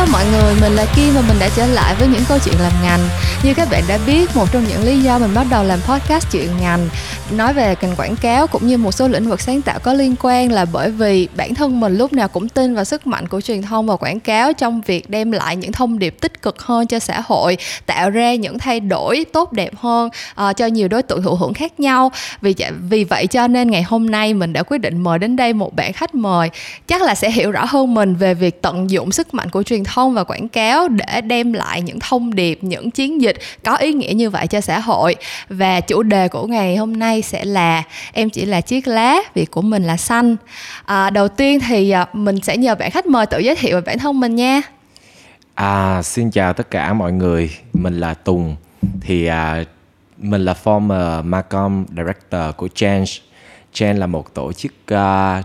Hello mọi người, mình là Kim và mình đã trở lại với những câu chuyện làm ngành. Như các bạn đã biết, một trong những lý do mình bắt đầu làm podcast chuyện ngành nói về ngành quảng cáo cũng như một số lĩnh vực sáng tạo có liên quan là bởi vì bản thân mình lúc nào cũng tin vào sức mạnh của truyền thông và quảng cáo trong việc đem lại những thông điệp tích cực hơn cho xã hội, tạo ra những thay đổi tốt đẹp hơn uh, cho nhiều đối tượng thụ hưởng khác nhau. Vì vì vậy cho nên ngày hôm nay mình đã quyết định mời đến đây một bạn khách mời chắc là sẽ hiểu rõ hơn mình về việc tận dụng sức mạnh của truyền thông thông và quảng cáo để đem lại những thông điệp, những chiến dịch có ý nghĩa như vậy cho xã hội. Và chủ đề của ngày hôm nay sẽ là em chỉ là chiếc lá, việc của mình là xanh. À, đầu tiên thì à, mình sẽ nhờ bạn khách mời tự giới thiệu về bản thân mình nha. À, xin chào tất cả mọi người, mình là Tùng. Thì à, mình là former Marcom Director của Change. Change là một tổ chức uh,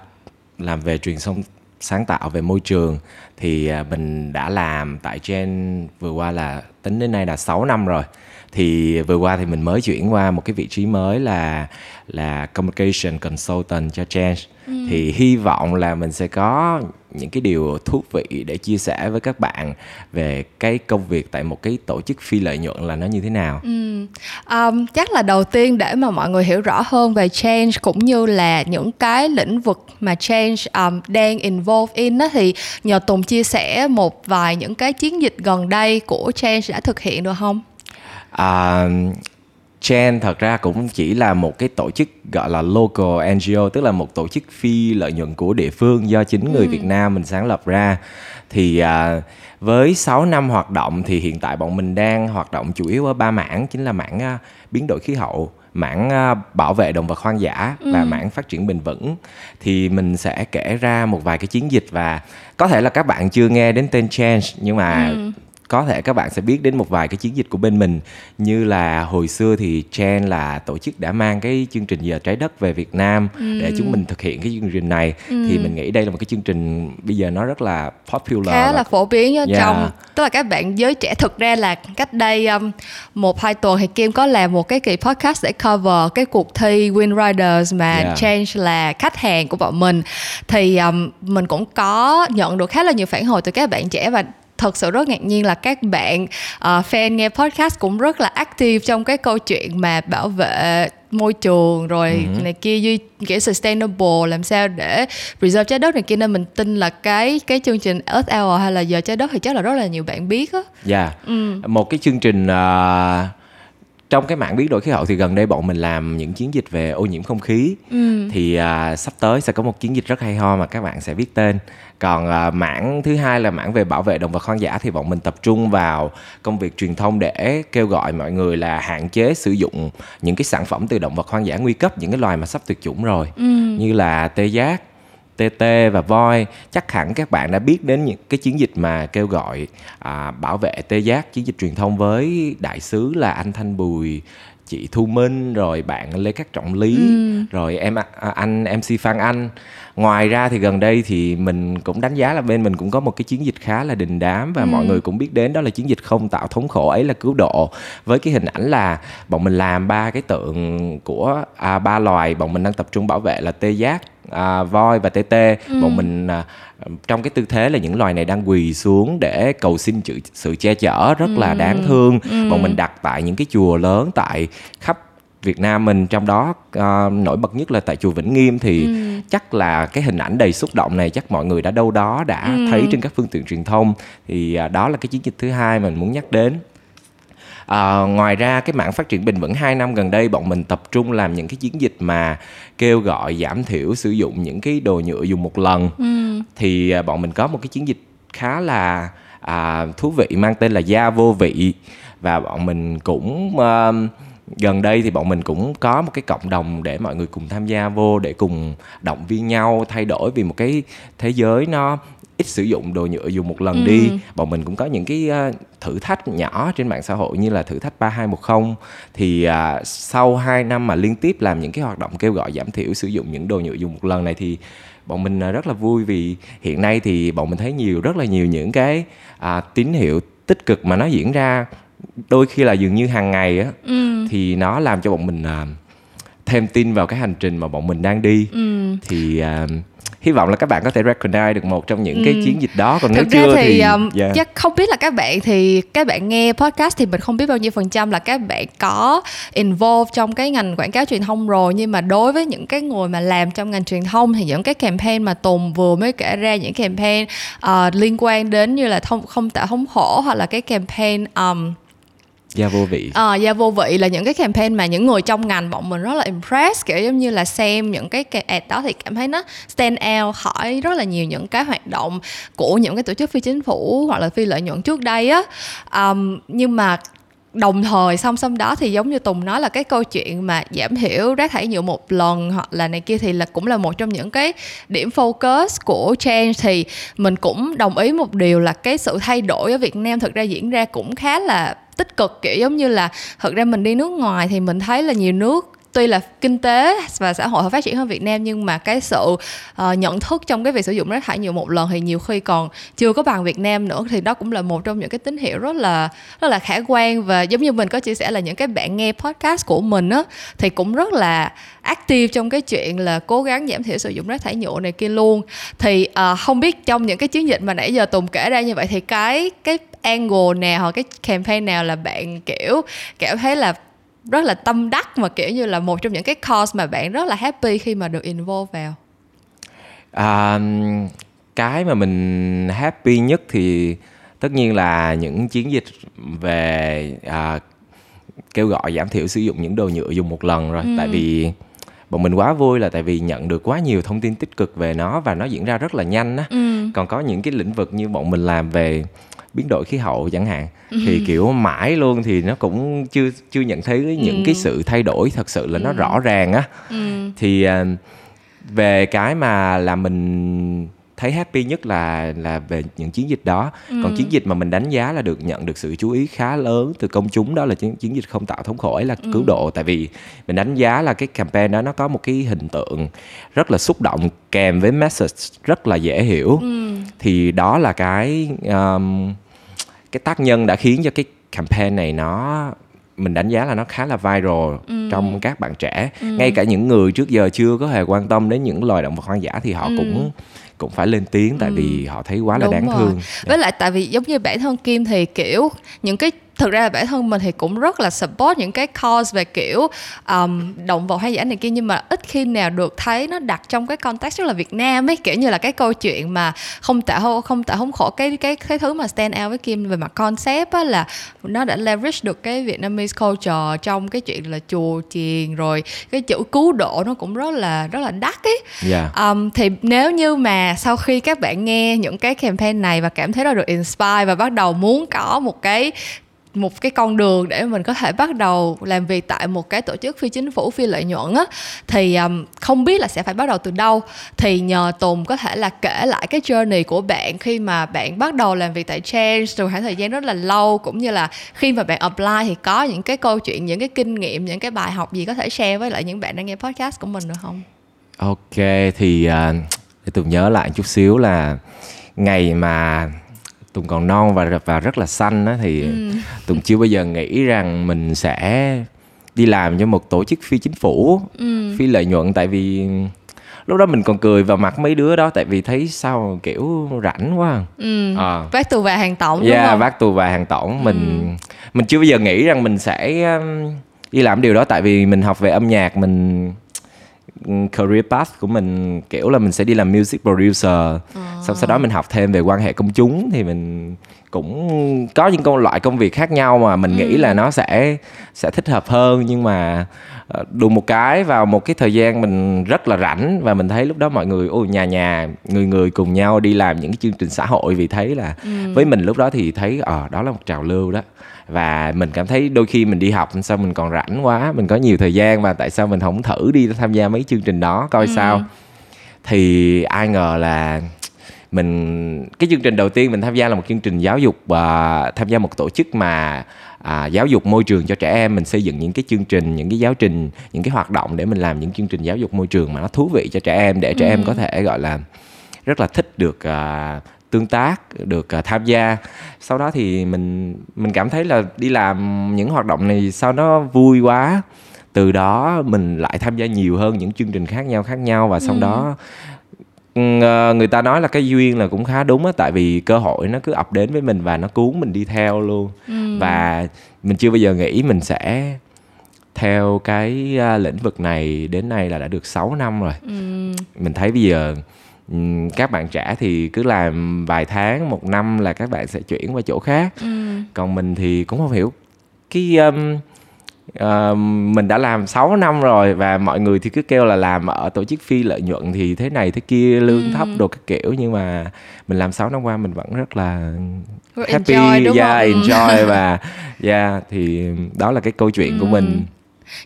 làm về truyền thông sáng tạo về môi trường thì à, mình đã làm tại Gen vừa qua là tính đến nay là 6 năm rồi thì vừa qua thì mình mới chuyển qua một cái vị trí mới là là communication consultant cho Change ừ. thì hy vọng là mình sẽ có những cái điều thú vị để chia sẻ với các bạn về cái công việc tại một cái tổ chức phi lợi nhuận là nó như thế nào. Ừ. Um, chắc là đầu tiên để mà mọi người hiểu rõ hơn về change cũng như là những cái lĩnh vực mà change um, đang involve in đó, thì nhờ Tùng chia sẻ một vài những cái chiến dịch gần đây của change đã thực hiện được không? À, Chen thật ra cũng chỉ là một cái tổ chức gọi là local NGO tức là một tổ chức phi lợi nhuận của địa phương do chính người ừ. Việt Nam mình sáng lập ra thì à, với 6 năm hoạt động thì hiện tại bọn mình đang hoạt động chủ yếu ở ba mảng chính là mảng à, biến đổi khí hậu mảng à, bảo vệ động vật hoang dã và ừ. mảng phát triển bền vững thì mình sẽ kể ra một vài cái chiến dịch và có thể là các bạn chưa nghe đến tên Change nhưng mà ừ có thể các bạn sẽ biết đến một vài cái chiến dịch của bên mình như là hồi xưa thì Chen là tổ chức đã mang cái chương trình giờ trái đất về Việt Nam ừ. để chúng mình thực hiện cái chương trình này ừ. thì mình nghĩ đây là một cái chương trình bây giờ nó rất là popular khá là phổ biến yeah. trong tức là các bạn giới trẻ thực ra là cách đây um, một hai tuần thì Kim có làm một cái kỳ podcast để cover cái cuộc thi Win Riders mà yeah. Change là khách hàng của bọn mình thì um, mình cũng có nhận được khá là nhiều phản hồi từ các bạn trẻ và thật sự rất ngạc nhiên là các bạn uh, fan nghe podcast cũng rất là active trong cái câu chuyện mà bảo vệ môi trường rồi ừ. này kia duy kiểu sustainable làm sao để preserve trái đất này kia nên mình tin là cái cái chương trình Earth Hour hay là giờ trái đất thì chắc là rất là nhiều bạn biết á. Dạ. Yeah. Ừ. Một cái chương trình uh, trong cái mảng biến đổi khí hậu thì gần đây bọn mình làm những chiến dịch về ô nhiễm không khí ừ. thì uh, sắp tới sẽ có một chiến dịch rất hay ho mà các bạn sẽ biết tên còn uh, mảng thứ hai là mảng về bảo vệ động vật hoang dã thì bọn mình tập trung vào công việc truyền thông để kêu gọi mọi người là hạn chế sử dụng những cái sản phẩm từ động vật hoang dã nguy cấp những cái loài mà sắp tuyệt chủng rồi ừ. như là tê giác TT và voi chắc hẳn các bạn đã biết đến những cái chiến dịch mà kêu gọi à, bảo vệ tê giác chiến dịch truyền thông với đại sứ là anh Thanh Bùi chị Thu Minh rồi bạn Lê Khắc Trọng Lý ừ. rồi em à, anh MC Phan Anh ngoài ra thì gần đây thì mình cũng đánh giá là bên mình cũng có một cái chiến dịch khá là đình đám và ừ. mọi người cũng biết đến đó là chiến dịch không tạo thống khổ ấy là cứu độ với cái hình ảnh là bọn mình làm ba cái tượng của à, ba loài bọn mình đang tập trung bảo vệ là tê giác à, voi và tê tê ừ. bọn mình à, trong cái tư thế là những loài này đang quỳ xuống để cầu xin sự, sự che chở rất ừ. là đáng thương ừ. bọn mình đặt tại những cái chùa lớn tại khắp Việt Nam mình trong đó uh, nổi bật nhất là tại chùa Vĩnh Nghiêm thì ừ. chắc là cái hình ảnh đầy xúc động này chắc mọi người đã đâu đó đã ừ. thấy trên các phương tiện truyền thông thì uh, đó là cái chiến dịch thứ hai mình muốn nhắc đến À, ngoài ra cái mạng phát triển bền vững 2 năm gần đây bọn mình tập trung làm những cái chiến dịch mà kêu gọi giảm thiểu sử dụng những cái đồ nhựa dùng một lần ừ. thì à, bọn mình có một cái chiến dịch khá là à, thú vị mang tên là da vô vị và bọn mình cũng uh, gần đây thì bọn mình cũng có một cái cộng đồng để mọi người cùng tham gia vô để cùng động viên nhau thay đổi vì một cái thế giới nó ít sử dụng đồ nhựa dùng một lần ừ. đi bọn mình cũng có những cái uh, thử thách nhỏ trên mạng xã hội như là thử thách 3210 thì uh, sau 2 năm mà liên tiếp làm những cái hoạt động kêu gọi giảm thiểu sử dụng những đồ nhựa dùng một lần này thì bọn mình uh, rất là vui vì hiện nay thì bọn mình thấy nhiều rất là nhiều những cái uh, tín hiệu tích cực mà nó diễn ra đôi khi là dường như hàng ngày á ừ. thì nó làm cho bọn mình uh, thêm tin vào cái hành trình mà bọn mình đang đi ừ. thì uh, hy vọng là các bạn có thể recognize được một trong những ừ. cái chiến dịch đó còn Thực nếu chưa thì, thì um, yeah. chắc không biết là các bạn thì các bạn nghe podcast thì mình không biết bao nhiêu phần trăm là các bạn có involve trong cái ngành quảng cáo truyền thông rồi nhưng mà đối với những cái người mà làm trong ngành truyền thông thì những cái campaign mà tùng vừa mới kể ra những campaign uh, liên quan đến như là thông không tạo thống khổ hoặc là cái campaign um, gia vô vị. À, gia vô vị là những cái campaign mà những người trong ngành bọn mình rất là impress, kiểu giống như là xem những cái ad à, đó thì cảm thấy nó stand out khỏi rất là nhiều những cái hoạt động của những cái tổ chức phi chính phủ hoặc là phi lợi nhuận trước đây á. Um, nhưng mà đồng thời song song đó thì giống như tùng nói là cái câu chuyện mà giảm thiểu rác thải nhựa một lần hoặc là này kia thì là cũng là một trong những cái điểm focus của change thì mình cũng đồng ý một điều là cái sự thay đổi ở việt nam thực ra diễn ra cũng khá là tích cực kiểu giống như là thực ra mình đi nước ngoài thì mình thấy là nhiều nước tuy là kinh tế và xã hội họ phát triển hơn Việt Nam nhưng mà cái sự uh, nhận thức trong cái việc sử dụng rác thải nhựa một lần thì nhiều khi còn chưa có bằng Việt Nam nữa thì đó cũng là một trong những cái tín hiệu rất là rất là khả quan và giống như mình có chia sẻ là những cái bạn nghe podcast của mình á thì cũng rất là active trong cái chuyện là cố gắng giảm thiểu sử dụng rác thải nhựa này kia luôn. Thì uh, không biết trong những cái chiến dịch mà nãy giờ Tùng kể ra như vậy thì cái cái angle nào hoặc cái campaign nào là bạn kiểu cảm thấy là rất là tâm đắc mà kiểu như là một trong những cái cause mà bạn rất là happy khi mà được involve vào à, cái mà mình happy nhất thì tất nhiên là những chiến dịch về à, kêu gọi giảm thiểu sử dụng những đồ nhựa dùng một lần rồi ừ. tại vì bọn mình quá vui là tại vì nhận được quá nhiều thông tin tích cực về nó và nó diễn ra rất là nhanh á ừ. còn có những cái lĩnh vực như bọn mình làm về biến đổi khí hậu chẳng hạn ừ. thì kiểu mãi luôn thì nó cũng chưa chưa nhận thấy những ừ. cái sự thay đổi thật sự là ừ. nó rõ ràng á ừ. thì uh, về cái mà là mình thấy happy nhất là là về những chiến dịch đó ừ. còn chiến dịch mà mình đánh giá là được nhận được sự chú ý khá lớn từ công chúng đó là chiến, chiến dịch không tạo thống khổ ấy là ừ. cứu độ tại vì mình đánh giá là cái campaign đó nó có một cái hình tượng rất là xúc động kèm với message rất là dễ hiểu ừ. thì đó là cái um, cái tác nhân đã khiến cho cái campaign này nó mình đánh giá là nó khá là viral ừ. trong các bạn trẻ ừ. ngay cả những người trước giờ chưa có hề quan tâm đến những loài động vật hoang dã thì họ ừ. cũng cũng phải lên tiếng tại ừ. vì họ thấy quá là Đúng đáng rồi. thương với lại tại vì giống như bản thân kim thì kiểu những cái thực ra là bản thân mình thì cũng rất là support những cái cause về kiểu um, động vật hay dã này kia nhưng mà ít khi nào được thấy nó đặt trong cái context rất là Việt Nam ấy kiểu như là cái câu chuyện mà không tạo không tạo không khổ cái cái cái thứ mà stand out với Kim về mặt concept á là nó đã leverage được cái Vietnamese culture trong cái chuyện là chùa chiền rồi cái chữ cứu độ nó cũng rất là rất là đắt ấy yeah. Dạ. um, thì nếu như mà sau khi các bạn nghe những cái campaign này và cảm thấy nó được inspire và bắt đầu muốn có một cái một cái con đường để mình có thể bắt đầu làm việc tại một cái tổ chức phi chính phủ phi lợi nhuận á thì um, không biết là sẽ phải bắt đầu từ đâu thì nhờ Tùng có thể là kể lại cái journey của bạn khi mà bạn bắt đầu làm việc tại Change từ khoảng thời gian rất là lâu cũng như là khi mà bạn apply thì có những cái câu chuyện những cái kinh nghiệm những cái bài học gì có thể share với lại những bạn đang nghe podcast của mình được không? Ok thì uh, để Tùng nhớ lại chút xíu là ngày mà tùng còn non và và rất là xanh á thì ừ. tùng chưa bao giờ nghĩ rằng mình sẽ đi làm cho một tổ chức phi chính phủ ừ. phi lợi nhuận tại vì lúc đó mình còn cười vào mặt mấy đứa đó tại vì thấy sao kiểu rảnh quá ừ. à. vác tù và hàng tổng đúng yeah, không vác tù và hàng tổng mình ừ. mình chưa bao giờ nghĩ rằng mình sẽ um, đi làm điều đó tại vì mình học về âm nhạc mình career path của mình kiểu là mình sẽ đi làm music producer à. xong sau đó mình học thêm về quan hệ công chúng thì mình cũng có những công loại công việc khác nhau mà mình ừ. nghĩ là nó sẽ sẽ thích hợp hơn nhưng mà ờ, đùng một cái vào một cái thời gian mình rất là rảnh và mình thấy lúc đó mọi người ôi nhà nhà người người cùng nhau đi làm những cái chương trình xã hội vì thấy là ừ. với mình lúc đó thì thấy ờ à, đó là một trào lưu đó và mình cảm thấy đôi khi mình đi học sao mình còn rảnh quá mình có nhiều thời gian mà tại sao mình không thử đi tham gia mấy chương trình đó coi ừ. sao thì ai ngờ là mình cái chương trình đầu tiên mình tham gia là một chương trình giáo dục và tham gia một tổ chức mà à, giáo dục môi trường cho trẻ em mình xây dựng những cái chương trình những cái giáo trình những cái hoạt động để mình làm những chương trình giáo dục môi trường mà nó thú vị cho trẻ em để trẻ ừ. em có thể gọi là rất là thích được uh, tương tác được uh, tham gia sau đó thì mình mình cảm thấy là đi làm những hoạt động này sao nó vui quá từ đó mình lại tham gia nhiều hơn những chương trình khác nhau khác nhau và sau ừ. đó người ta nói là cái duyên là cũng khá đúng á tại vì cơ hội nó cứ ập đến với mình và nó cuốn mình đi theo luôn ừ. và mình chưa bao giờ nghĩ mình sẽ theo cái uh, lĩnh vực này đến nay là đã được 6 năm rồi ừ. mình thấy bây giờ um, các bạn trẻ thì cứ làm vài tháng một năm là các bạn sẽ chuyển qua chỗ khác ừ. còn mình thì cũng không hiểu cái um, uh, mình đã làm 6 năm rồi và mọi người thì cứ kêu là làm ở tổ chức phi lợi nhuận thì thế này thế kia lương ừ. thấp đồ các kiểu nhưng mà mình làm 6 năm qua mình vẫn rất là happy enjoy, đúng yeah, không? enjoy và yeah thì đó là cái câu chuyện ừ. của mình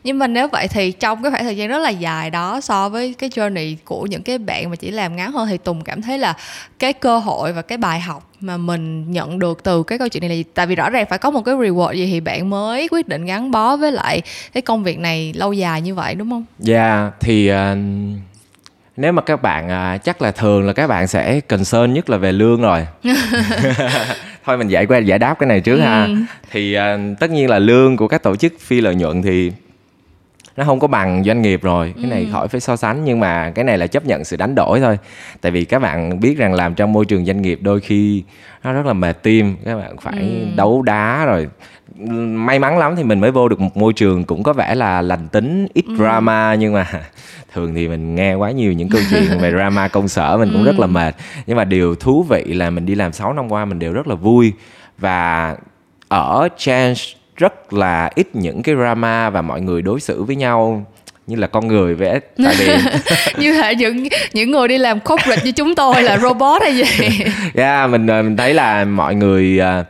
nhưng mà nếu vậy thì trong cái khoảng thời gian rất là dài đó so với cái journey của những cái bạn mà chỉ làm ngắn hơn thì tùng cảm thấy là cái cơ hội và cái bài học mà mình nhận được từ cái câu chuyện này là gì? Tại vì rõ ràng phải có một cái reward gì thì bạn mới quyết định gắn bó với lại cái công việc này lâu dài như vậy đúng không? Dạ yeah, thì uh, nếu mà các bạn uh, chắc là thường là các bạn sẽ concern nhất là về lương rồi. Thôi mình giải qua giải đáp cái này trước ừ. ha thì uh, tất nhiên là lương của các tổ chức phi lợi nhuận thì nó không có bằng doanh nghiệp rồi cái này ừ. khỏi phải so sánh nhưng mà cái này là chấp nhận sự đánh đổi thôi tại vì các bạn biết rằng làm trong môi trường doanh nghiệp đôi khi nó rất là mệt tim các bạn phải ừ. đấu đá rồi may mắn lắm thì mình mới vô được một môi trường cũng có vẻ là lành tính ít ừ. drama nhưng mà thường thì mình nghe quá nhiều những câu chuyện về drama công sở mình cũng ừ. rất là mệt nhưng mà điều thú vị là mình đi làm 6 năm qua mình đều rất là vui và ở change rất là ít những cái drama và mọi người đối xử với nhau như là con người vậy tại vì như hệ những những người đi làm corporate như chúng tôi là robot hay gì? Yeah mình mình thấy là mọi người uh,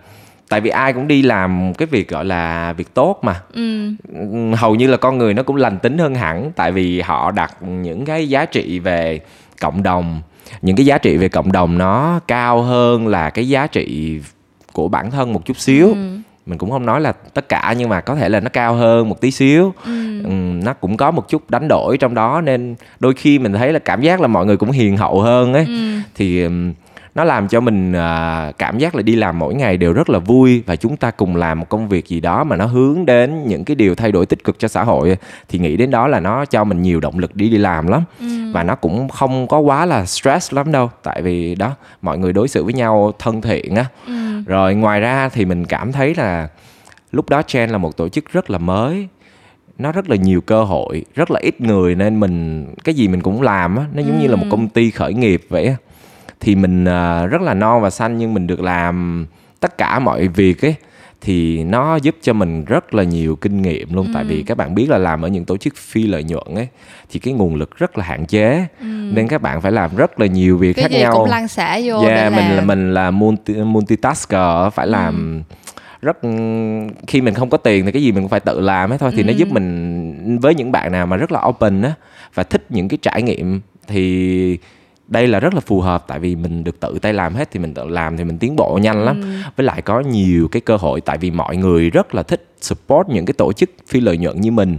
tại vì ai cũng đi làm cái việc gọi là việc tốt mà. Ừ. hầu như là con người nó cũng lành tính hơn hẳn tại vì họ đặt những cái giá trị về cộng đồng. Những cái giá trị về cộng đồng nó cao hơn là cái giá trị của bản thân một chút xíu. Ừ mình cũng không nói là tất cả nhưng mà có thể là nó cao hơn một tí xíu ừ. Ừ, nó cũng có một chút đánh đổi trong đó nên đôi khi mình thấy là cảm giác là mọi người cũng hiền hậu hơn ấy ừ. thì nó làm cho mình uh, cảm giác là đi làm mỗi ngày đều rất là vui và chúng ta cùng làm một công việc gì đó mà nó hướng đến những cái điều thay đổi tích cực cho xã hội thì nghĩ đến đó là nó cho mình nhiều động lực đi đi làm lắm ừ. và nó cũng không có quá là stress lắm đâu tại vì đó mọi người đối xử với nhau thân thiện á ừ. Rồi ngoài ra thì mình cảm thấy là lúc đó Chen là một tổ chức rất là mới. Nó rất là nhiều cơ hội rất là ít người nên mình cái gì mình cũng làm á nó giống ừ. như là một công ty khởi nghiệp vậy á. Thì mình uh, rất là non và xanh nhưng mình được làm tất cả mọi việc ấy thì nó giúp cho mình rất là nhiều kinh nghiệm luôn ừ. tại vì ừ. các bạn biết là làm ở những tổ chức phi lợi nhuận ấy thì cái nguồn lực rất là hạn chế ừ. nên các bạn phải làm rất là nhiều việc cái khác gì nhau cũng lăn xả vô yeah, mình là mình là multi, multitasker phải ừ. làm rất khi mình không có tiền thì cái gì mình cũng phải tự làm hết thôi thì ừ. nó giúp mình với những bạn nào mà rất là open á và thích những cái trải nghiệm thì đây là rất là phù hợp tại vì mình được tự tay làm hết thì mình tự làm thì mình tiến bộ nhanh lắm ừ. với lại có nhiều cái cơ hội tại vì mọi người rất là thích support những cái tổ chức phi lợi nhuận như mình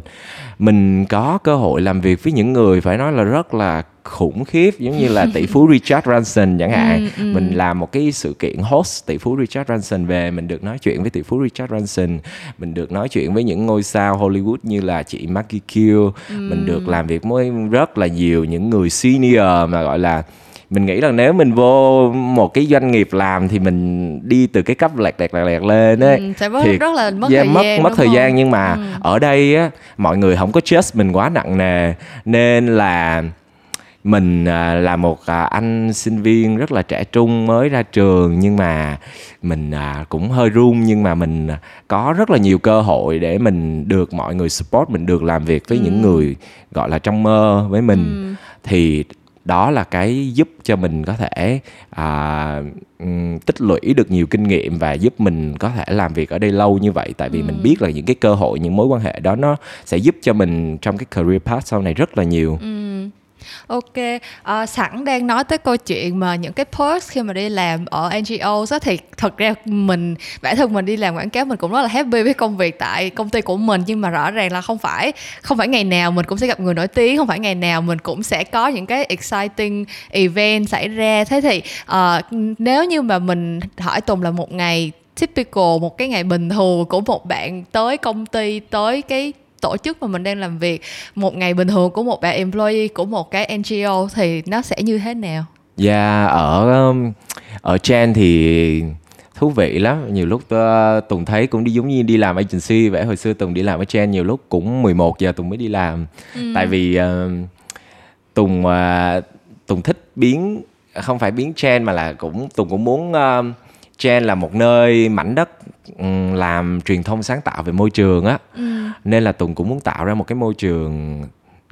mình có cơ hội làm việc với những người phải nói là rất là khủng khiếp giống như là tỷ phú Richard Branson chẳng hạn ừ, ừ. mình làm một cái sự kiện host tỷ phú Richard Branson về mình được nói chuyện với tỷ phú Richard Branson mình được nói chuyện với những ngôi sao Hollywood như là chị Maggie Q ừ. mình được làm việc với rất là nhiều những người senior mà gọi là mình nghĩ là nếu mình vô một cái doanh nghiệp làm thì mình đi từ cái cấp lẹt lẹt lẹt lẹt lên ấy ừ, sẽ mất thì rất là mất yeah, thời mất gian mất thời không? gian nhưng mà ừ. ở đây á mọi người không có trust mình quá nặng nề nên là mình à, là một à, anh sinh viên rất là trẻ trung mới ra trường nhưng mà mình à, cũng hơi run nhưng mà mình có rất là nhiều cơ hội để mình được mọi người support mình được làm việc với ừ. những người gọi là trong mơ với mình ừ. thì đó là cái giúp cho mình có thể à, tích lũy được nhiều kinh nghiệm và giúp mình có thể làm việc ở đây lâu như vậy. Tại vì ừ. mình biết là những cái cơ hội những mối quan hệ đó nó sẽ giúp cho mình trong cái career path sau này rất là nhiều. Ừ Ok, uh, sẵn đang nói tới câu chuyện mà những cái post khi mà đi làm ở NGO đó thì thật ra mình bản thân mình đi làm quảng cáo mình cũng rất là happy với công việc tại công ty của mình nhưng mà rõ ràng là không phải không phải ngày nào mình cũng sẽ gặp người nổi tiếng, không phải ngày nào mình cũng sẽ có những cái exciting event xảy ra. Thế thì uh, nếu như mà mình hỏi Tùng là một ngày typical một cái ngày bình thường của một bạn tới công ty tới cái tổ chức mà mình đang làm việc một ngày bình thường của một bạn employee của một cái NGO thì nó sẽ như thế nào? Dạ yeah, ở um, ở Chen thì thú vị lắm nhiều lúc uh, tùng thấy cũng đi giống như đi làm agency vậy hồi xưa tùng đi làm ở Chen nhiều lúc cũng 11 giờ tùng mới đi làm ừ. tại vì uh, tùng uh, tùng thích biến không phải biến Chen mà là cũng tùng cũng muốn uh, Chen là một nơi mảnh đất um, làm truyền thông sáng tạo về môi trường á ừ. nên là tùng cũng muốn tạo ra một cái môi trường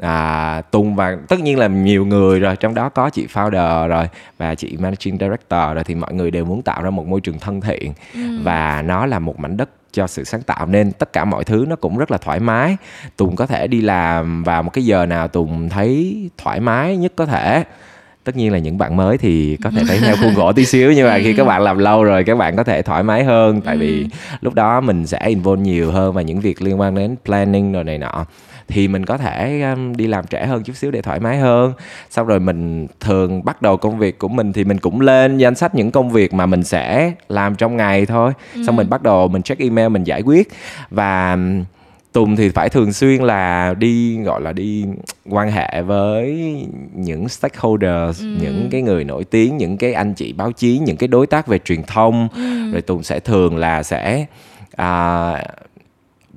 à, Tùng và tất nhiên là nhiều người rồi trong đó có chị founder rồi và chị managing director rồi thì mọi người đều muốn tạo ra một môi trường thân thiện ừ. và nó là một mảnh đất cho sự sáng tạo nên tất cả mọi thứ nó cũng rất là thoải mái Tùng có thể đi làm vào một cái giờ nào Tùng thấy thoải mái nhất có thể tất nhiên là những bạn mới thì có thể thấy theo khuôn gỗ tí xíu nhưng mà khi các bạn làm lâu rồi các bạn có thể thoải mái hơn. Tại vì ừ. lúc đó mình sẽ involve nhiều hơn vào những việc liên quan đến planning rồi này nọ. Thì mình có thể um, đi làm trễ hơn chút xíu để thoải mái hơn. Sau rồi mình thường bắt đầu công việc của mình thì mình cũng lên danh sách những công việc mà mình sẽ làm trong ngày thôi. Ừ. xong mình bắt đầu mình check email mình giải quyết. Và um, Tùng thì phải thường xuyên là đi gọi là đi quan hệ với những stakeholders, ừ. những cái người nổi tiếng, những cái anh chị báo chí, những cái đối tác về truyền thông. Ừ. Rồi Tùng sẽ thường là sẽ à,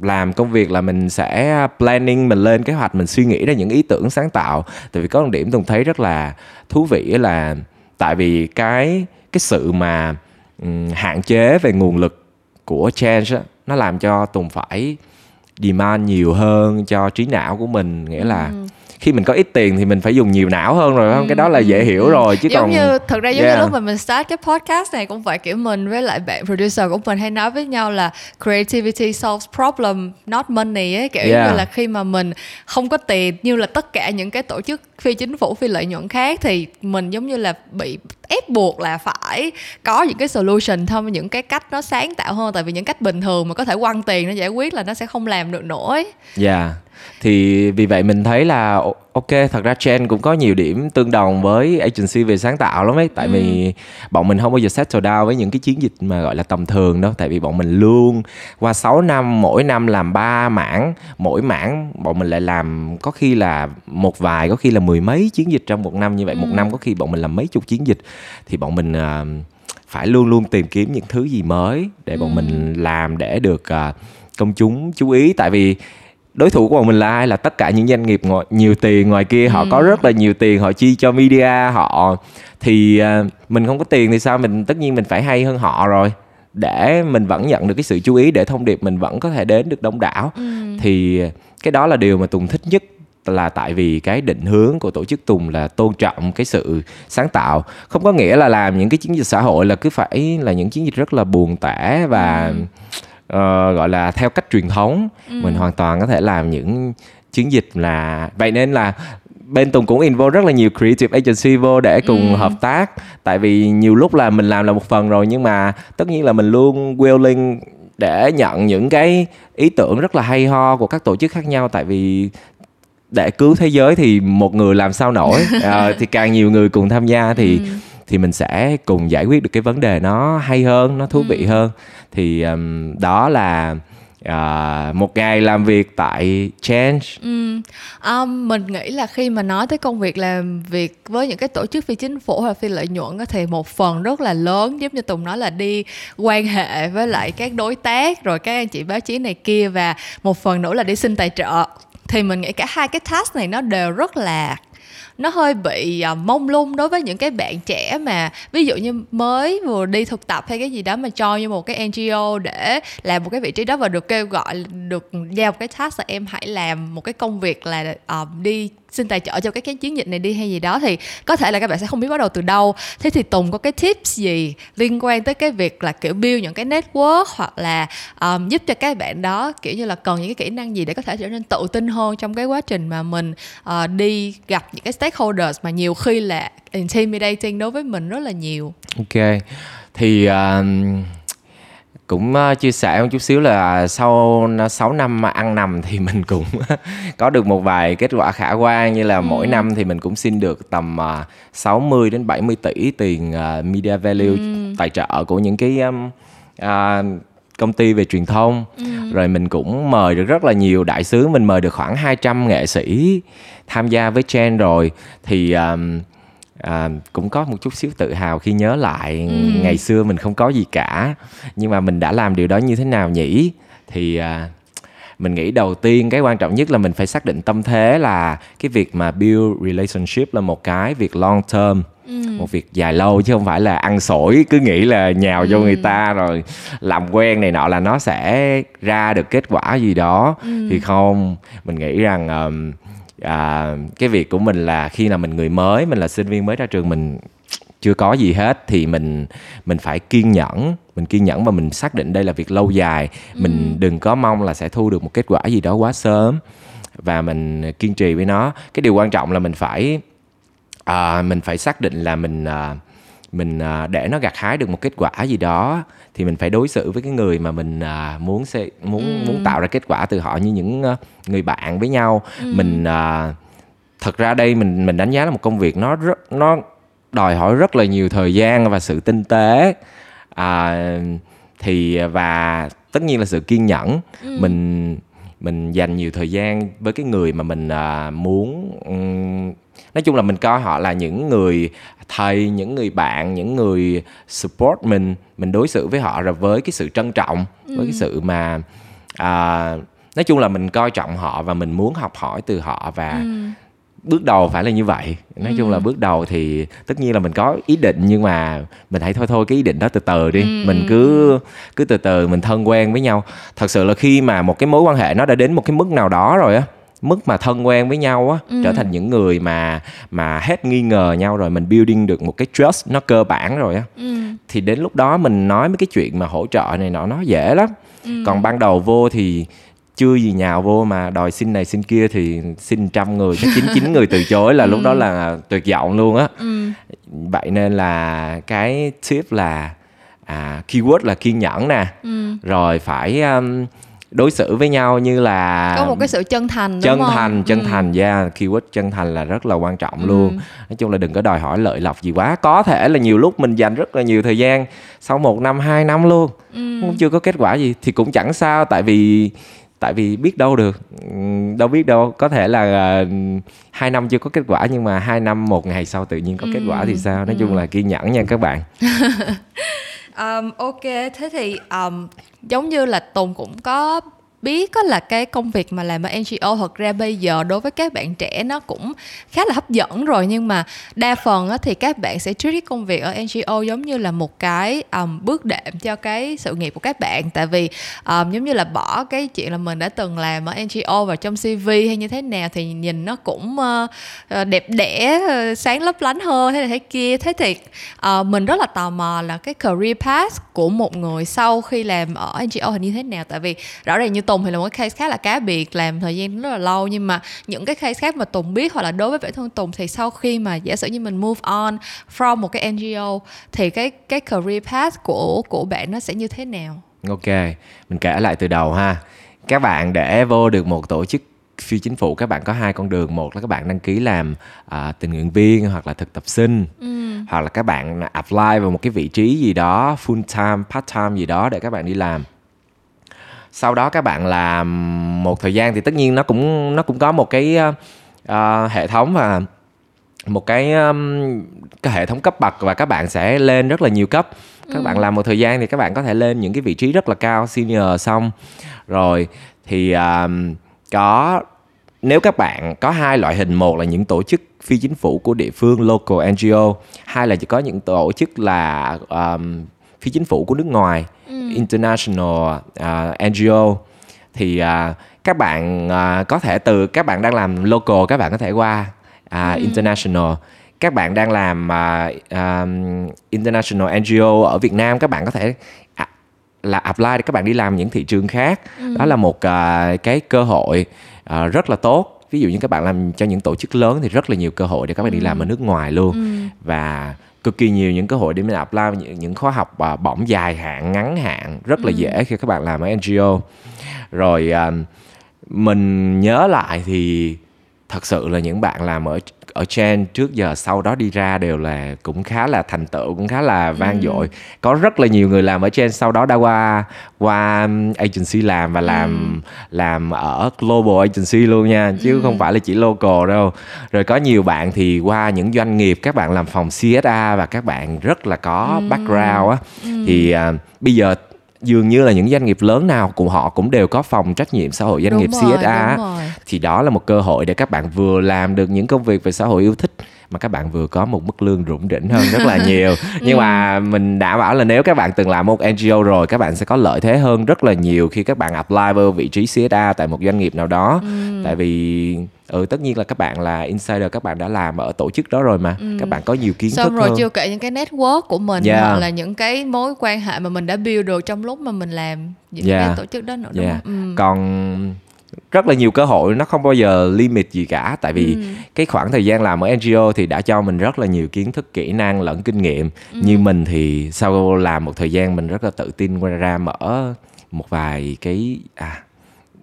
làm công việc là mình sẽ planning mình lên kế hoạch mình suy nghĩ ra những ý tưởng sáng tạo tại vì có một điểm tùng thấy rất là thú vị là tại vì cái cái sự mà um, hạn chế về nguồn lực của change á, nó làm cho tùng phải demand nhiều hơn cho trí não của mình nghĩa là ừ khi mình có ít tiền thì mình phải dùng nhiều não hơn rồi không? Ừ. Cái đó là dễ ừ, hiểu ừ. rồi chứ giống còn như thực ra giống yeah. như lúc mà mình start cái podcast này cũng phải kiểu mình với lại bạn producer của mình hay nói với nhau là creativity solves problem not money ấy kiểu yeah. như là khi mà mình không có tiền như là tất cả những cái tổ chức phi chính phủ phi lợi nhuận khác thì mình giống như là bị ép buộc là phải có những cái solution thôi những cái cách nó sáng tạo hơn tại vì những cách bình thường mà có thể quăng tiền nó giải quyết là nó sẽ không làm được nổi. Dạ. Yeah thì vì vậy mình thấy là ok thật ra trend cũng có nhiều điểm tương đồng với agency về sáng tạo lắm ấy tại ừ. vì bọn mình không bao giờ settle down với những cái chiến dịch mà gọi là tầm thường đâu tại vì bọn mình luôn qua 6 năm mỗi năm làm ba mảng mỗi mảng bọn mình lại làm có khi là một vài có khi là mười mấy chiến dịch trong một năm như vậy ừ. một năm có khi bọn mình làm mấy chục chiến dịch thì bọn mình uh, phải luôn luôn tìm kiếm những thứ gì mới để bọn ừ. mình làm để được uh, công chúng chú ý tại vì đối thủ của bọn mình là ai là tất cả những doanh nghiệp ngoài, nhiều tiền ngoài kia họ ừ. có rất là nhiều tiền họ chi cho media họ thì uh, mình không có tiền thì sao mình tất nhiên mình phải hay hơn họ rồi để mình vẫn nhận được cái sự chú ý để thông điệp mình vẫn có thể đến được đông đảo ừ. thì cái đó là điều mà tùng thích nhất là tại vì cái định hướng của tổ chức Tùng là tôn trọng cái sự sáng tạo. Không có nghĩa là làm những cái chiến dịch xã hội là cứ phải là những chiến dịch rất là buồn tẻ và ừ. uh, gọi là theo cách truyền thống. Ừ. mình hoàn toàn có thể làm những chiến dịch là vậy nên là bên Tùng cũng involve rất là nhiều creative agency vô để cùng ừ. hợp tác. Tại vì nhiều lúc là mình làm là một phần rồi nhưng mà tất nhiên là mình luôn willing để nhận những cái ý tưởng rất là hay ho của các tổ chức khác nhau. Tại vì để cứu thế giới thì một người làm sao nổi à, thì càng nhiều người cùng tham gia thì ừ thì mình sẽ cùng giải quyết được cái vấn đề nó hay hơn nó thú vị ừ. hơn thì um, đó là uh, một ngày làm việc tại Change. Ừ. Um, mình nghĩ là khi mà nói tới công việc làm việc với những cái tổ chức phi chính phủ hay phi lợi nhuận thì một phần rất là lớn giống như Tùng nói là đi quan hệ với lại các đối tác rồi các anh chị báo chí này kia và một phần nữa là đi xin tài trợ thì mình nghĩ cả hai cái task này nó đều rất là nó hơi bị uh, mông lung đối với những cái bạn trẻ mà ví dụ như mới vừa đi thực tập hay cái gì đó mà cho như một cái NGO để làm một cái vị trí đó và được kêu gọi được giao một cái task là em hãy làm một cái công việc là uh, đi xin tài trợ cho cái cái chiến dịch này đi hay gì đó thì có thể là các bạn sẽ không biết bắt đầu từ đâu. Thế thì tùng có cái tips gì liên quan tới cái việc là kiểu build những cái network hoặc là um, giúp cho các bạn đó kiểu như là cần những cái kỹ năng gì để có thể trở nên tự tin hơn trong cái quá trình mà mình uh, đi gặp những cái stakeholders mà nhiều khi là intimidating đối với mình rất là nhiều. Ok thì uh cũng uh, chia sẻ một chút xíu là sau 6 năm ăn nằm thì mình cũng có được một vài kết quả khả quan như là ừ. mỗi năm thì mình cũng xin được tầm uh, 60 đến 70 tỷ tiền uh, media value ừ. tài trợ của những cái uh, công ty về truyền thông ừ. rồi mình cũng mời được rất là nhiều đại sứ mình mời được khoảng 200 nghệ sĩ tham gia với Chen rồi thì um, à, cũng có một chút xíu tự hào khi nhớ lại ừ. ngày xưa mình không có gì cả nhưng mà mình đã làm điều đó như thế nào nhỉ thì à, mình nghĩ đầu tiên cái quan trọng nhất là mình phải xác định tâm thế là cái việc mà build relationship là một cái việc long term ừ. một việc dài lâu chứ không phải là ăn sổi cứ nghĩ là nhào ừ. người ta rồi làm quen này nọ là nó sẽ ra được kết quả gì đó ừ. thì không mình nghĩ rằng um, à, cái việc của mình là khi nào mình người mới mình là sinh viên mới ra trường mình chưa có gì hết thì mình mình phải kiên nhẫn mình kiên nhẫn và mình xác định đây là việc lâu dài ừ. mình đừng có mong là sẽ thu được một kết quả gì đó quá sớm và mình kiên trì với nó cái điều quan trọng là mình phải à, mình phải xác định là mình à, mình à, để nó gặt hái được một kết quả gì đó thì mình phải đối xử với cái người mà mình à, muốn sẽ muốn ừ. muốn tạo ra kết quả từ họ như những uh, người bạn với nhau ừ. mình à, thật ra đây mình mình đánh giá là một công việc nó rất nó đòi hỏi rất là nhiều thời gian và sự tinh tế à, thì và tất nhiên là sự kiên nhẫn ừ. mình mình dành nhiều thời gian với cái người mà mình à, muốn um, nói chung là mình coi họ là những người thầy những người bạn những người support mình mình đối xử với họ rồi với cái sự trân trọng ừ. với cái sự mà à, nói chung là mình coi trọng họ và mình muốn học hỏi từ họ và ừ bước đầu phải là như vậy nói ừ. chung là bước đầu thì tất nhiên là mình có ý định nhưng mà mình hãy thôi thôi cái ý định đó từ từ đi ừ. mình cứ cứ từ từ mình thân quen với nhau thật sự là khi mà một cái mối quan hệ nó đã đến một cái mức nào đó rồi á mức mà thân quen với nhau á ừ. trở thành những người mà mà hết nghi ngờ nhau rồi mình building được một cái trust nó cơ bản rồi á ừ. thì đến lúc đó mình nói mấy cái chuyện mà hỗ trợ này nọ nó dễ lắm ừ. còn ban đầu vô thì chưa gì nhào vô mà đòi xin này xin kia thì xin trăm người chắc chín chín người từ chối là ừ. lúc đó là tuyệt vọng luôn á ừ. vậy nên là cái tip là à, keyword là kiên nhẫn nè ừ. rồi phải um, đối xử với nhau như là có một cái sự chân thành đúng chân không? thành chân ừ. thành yeah keyword chân thành là rất là quan trọng ừ. luôn nói chung là đừng có đòi hỏi lợi lộc gì quá có thể là nhiều lúc mình dành rất là nhiều thời gian sau một năm hai năm luôn ừ. cũng chưa có kết quả gì thì cũng chẳng sao tại vì tại vì biết đâu được đâu biết đâu có thể là uh, hai năm chưa có kết quả nhưng mà hai năm một ngày sau tự nhiên có kết quả thì sao nói ừ. chung là kiên nhẫn nha các bạn um, ok thế thì um, giống như là tùng cũng có biết có là cái công việc mà làm ở NGO thật ra bây giờ đối với các bạn trẻ nó cũng khá là hấp dẫn rồi. Nhưng mà đa phần thì các bạn sẽ treat công việc ở NGO giống như là một cái um, bước đệm cho cái sự nghiệp của các bạn. Tại vì um, giống như là bỏ cái chuyện là mình đã từng làm ở NGO vào trong CV hay như thế nào thì nhìn nó cũng uh, đẹp đẽ ờ, sáng lấp lánh hơn thế này thế kia. Thế thì uh, mình rất là tò mò là cái career path của một người sau khi làm ở NGO thì như thế nào. Tại vì rõ ràng như Tùng thì là một cái case khá là cá biệt làm thời gian rất là lâu nhưng mà những cái case khác mà Tùng biết hoặc là đối với bản thân Tùng thì sau khi mà giả sử như mình move on from một cái NGO thì cái cái career path của của bạn nó sẽ như thế nào? Ok, mình kể lại từ đầu ha. Các bạn để vô được một tổ chức phi chính phủ các bạn có hai con đường một là các bạn đăng ký làm à, tình nguyện viên hoặc là thực tập sinh ừ. hoặc là các bạn apply vào một cái vị trí gì đó full time part time gì đó để các bạn đi làm sau đó các bạn làm một thời gian thì tất nhiên nó cũng nó cũng có một cái uh, hệ thống và một cái um, cái hệ thống cấp bậc và các bạn sẽ lên rất là nhiều cấp các ừ. bạn làm một thời gian thì các bạn có thể lên những cái vị trí rất là cao senior xong rồi thì um, có nếu các bạn có hai loại hình một là những tổ chức phi chính phủ của địa phương local NGO hai là chỉ có những tổ chức là um, phi chính phủ của nước ngoài ừ. International uh, NGO thì uh, các bạn uh, có thể từ các bạn đang làm local các bạn có thể qua uh, ừ. international các bạn đang làm uh, um, international NGO ở Việt Nam các bạn có thể là apply để các bạn đi làm những thị trường khác ừ. đó là một uh, cái cơ hội uh, rất là tốt ví dụ như các bạn làm cho những tổ chức lớn thì rất là nhiều cơ hội để các bạn ừ. đi làm ở nước ngoài luôn ừ. và cực kỳ nhiều những cơ hội để mình apply những, những khóa học uh, bổng dài hạn ngắn hạn rất là ừ. dễ khi các bạn làm ở NGO rồi uh, mình nhớ lại thì thật sự là những bạn làm ở ở trên trước giờ sau đó đi ra đều là cũng khá là thành tựu cũng khá là vang ừ. dội có rất là nhiều người làm ở trên sau đó đã qua qua um, agency làm và làm ừ. làm ở global agency luôn nha chứ ừ. không phải là chỉ local đâu rồi có nhiều bạn thì qua những doanh nghiệp các bạn làm phòng CSA và các bạn rất là có ừ. background á ừ. thì uh, bây giờ dường như là những doanh nghiệp lớn nào cũng họ cũng đều có phòng trách nhiệm xã hội doanh đúng nghiệp rồi, CSA thì đó là một cơ hội để các bạn vừa làm được những công việc về xã hội yêu thích mà các bạn vừa có một mức lương rủng rỉnh hơn rất là nhiều nhưng ừ. mà mình đảm bảo là nếu các bạn từng làm một NGO rồi các bạn sẽ có lợi thế hơn rất là nhiều khi các bạn apply vào vị trí CSA tại một doanh nghiệp nào đó ừ. tại vì ừ tất nhiên là các bạn là insider các bạn đã làm ở tổ chức đó rồi mà ừ. các bạn có nhiều kiến xong thức rồi hơn. chưa kể những cái network của mình yeah. hoặc là những cái mối quan hệ mà mình đã build được trong lúc mà mình làm những yeah. cái tổ chức đó nữa đúng yeah. không? Ừ. còn rất là nhiều cơ hội nó không bao giờ limit gì cả tại vì ừ. cái khoảng thời gian làm ở NGO thì đã cho mình rất là nhiều kiến thức kỹ năng lẫn kinh nghiệm ừ. như mình thì sau làm một thời gian mình rất là tự tin quay ra mở một vài cái à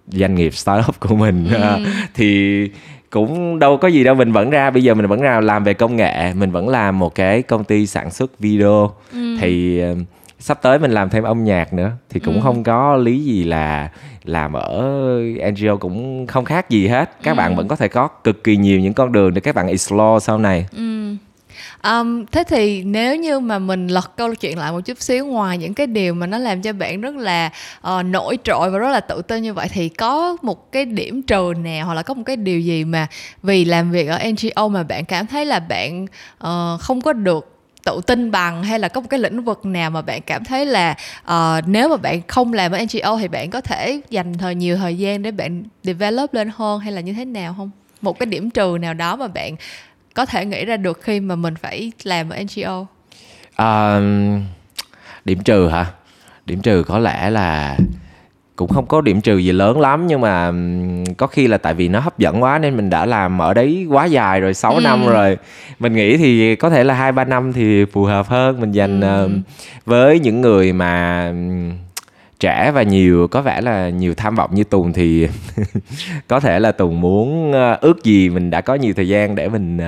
doanh nghiệp startup của mình ừ. thì cũng đâu có gì đâu mình vẫn ra bây giờ mình vẫn ra làm về công nghệ mình vẫn làm một cái công ty sản xuất video ừ. thì uh, sắp tới mình làm thêm âm nhạc nữa thì cũng ừ. không có lý gì là làm ở NGO cũng không khác gì hết các ừ. bạn vẫn có thể có cực kỳ nhiều những con đường để các bạn explore sau này ừ. Um, thế thì nếu như mà mình lật câu chuyện lại một chút xíu ngoài những cái điều mà nó làm cho bạn rất là uh, nổi trội và rất là tự tin như vậy thì có một cái điểm trừ nào hoặc là có một cái điều gì mà vì làm việc ở NGO mà bạn cảm thấy là bạn uh, không có được tự tin bằng hay là có một cái lĩnh vực nào mà bạn cảm thấy là uh, nếu mà bạn không làm ở NGO thì bạn có thể dành thời nhiều thời gian để bạn develop lên hơn hay là như thế nào không? Một cái điểm trừ nào đó mà bạn có thể nghĩ ra được khi mà mình phải làm ở NGO? Um, điểm trừ hả? Điểm trừ có lẽ là cũng không có điểm trừ gì lớn lắm nhưng mà có khi là tại vì nó hấp dẫn quá nên mình đã làm ở đấy quá dài rồi 6 ừ. năm rồi mình nghĩ thì có thể là hai ba năm thì phù hợp hơn mình dành ừ. uh, với những người mà trẻ và nhiều có vẻ là nhiều tham vọng như tùng thì có thể là tùng muốn ước gì mình đã có nhiều thời gian để mình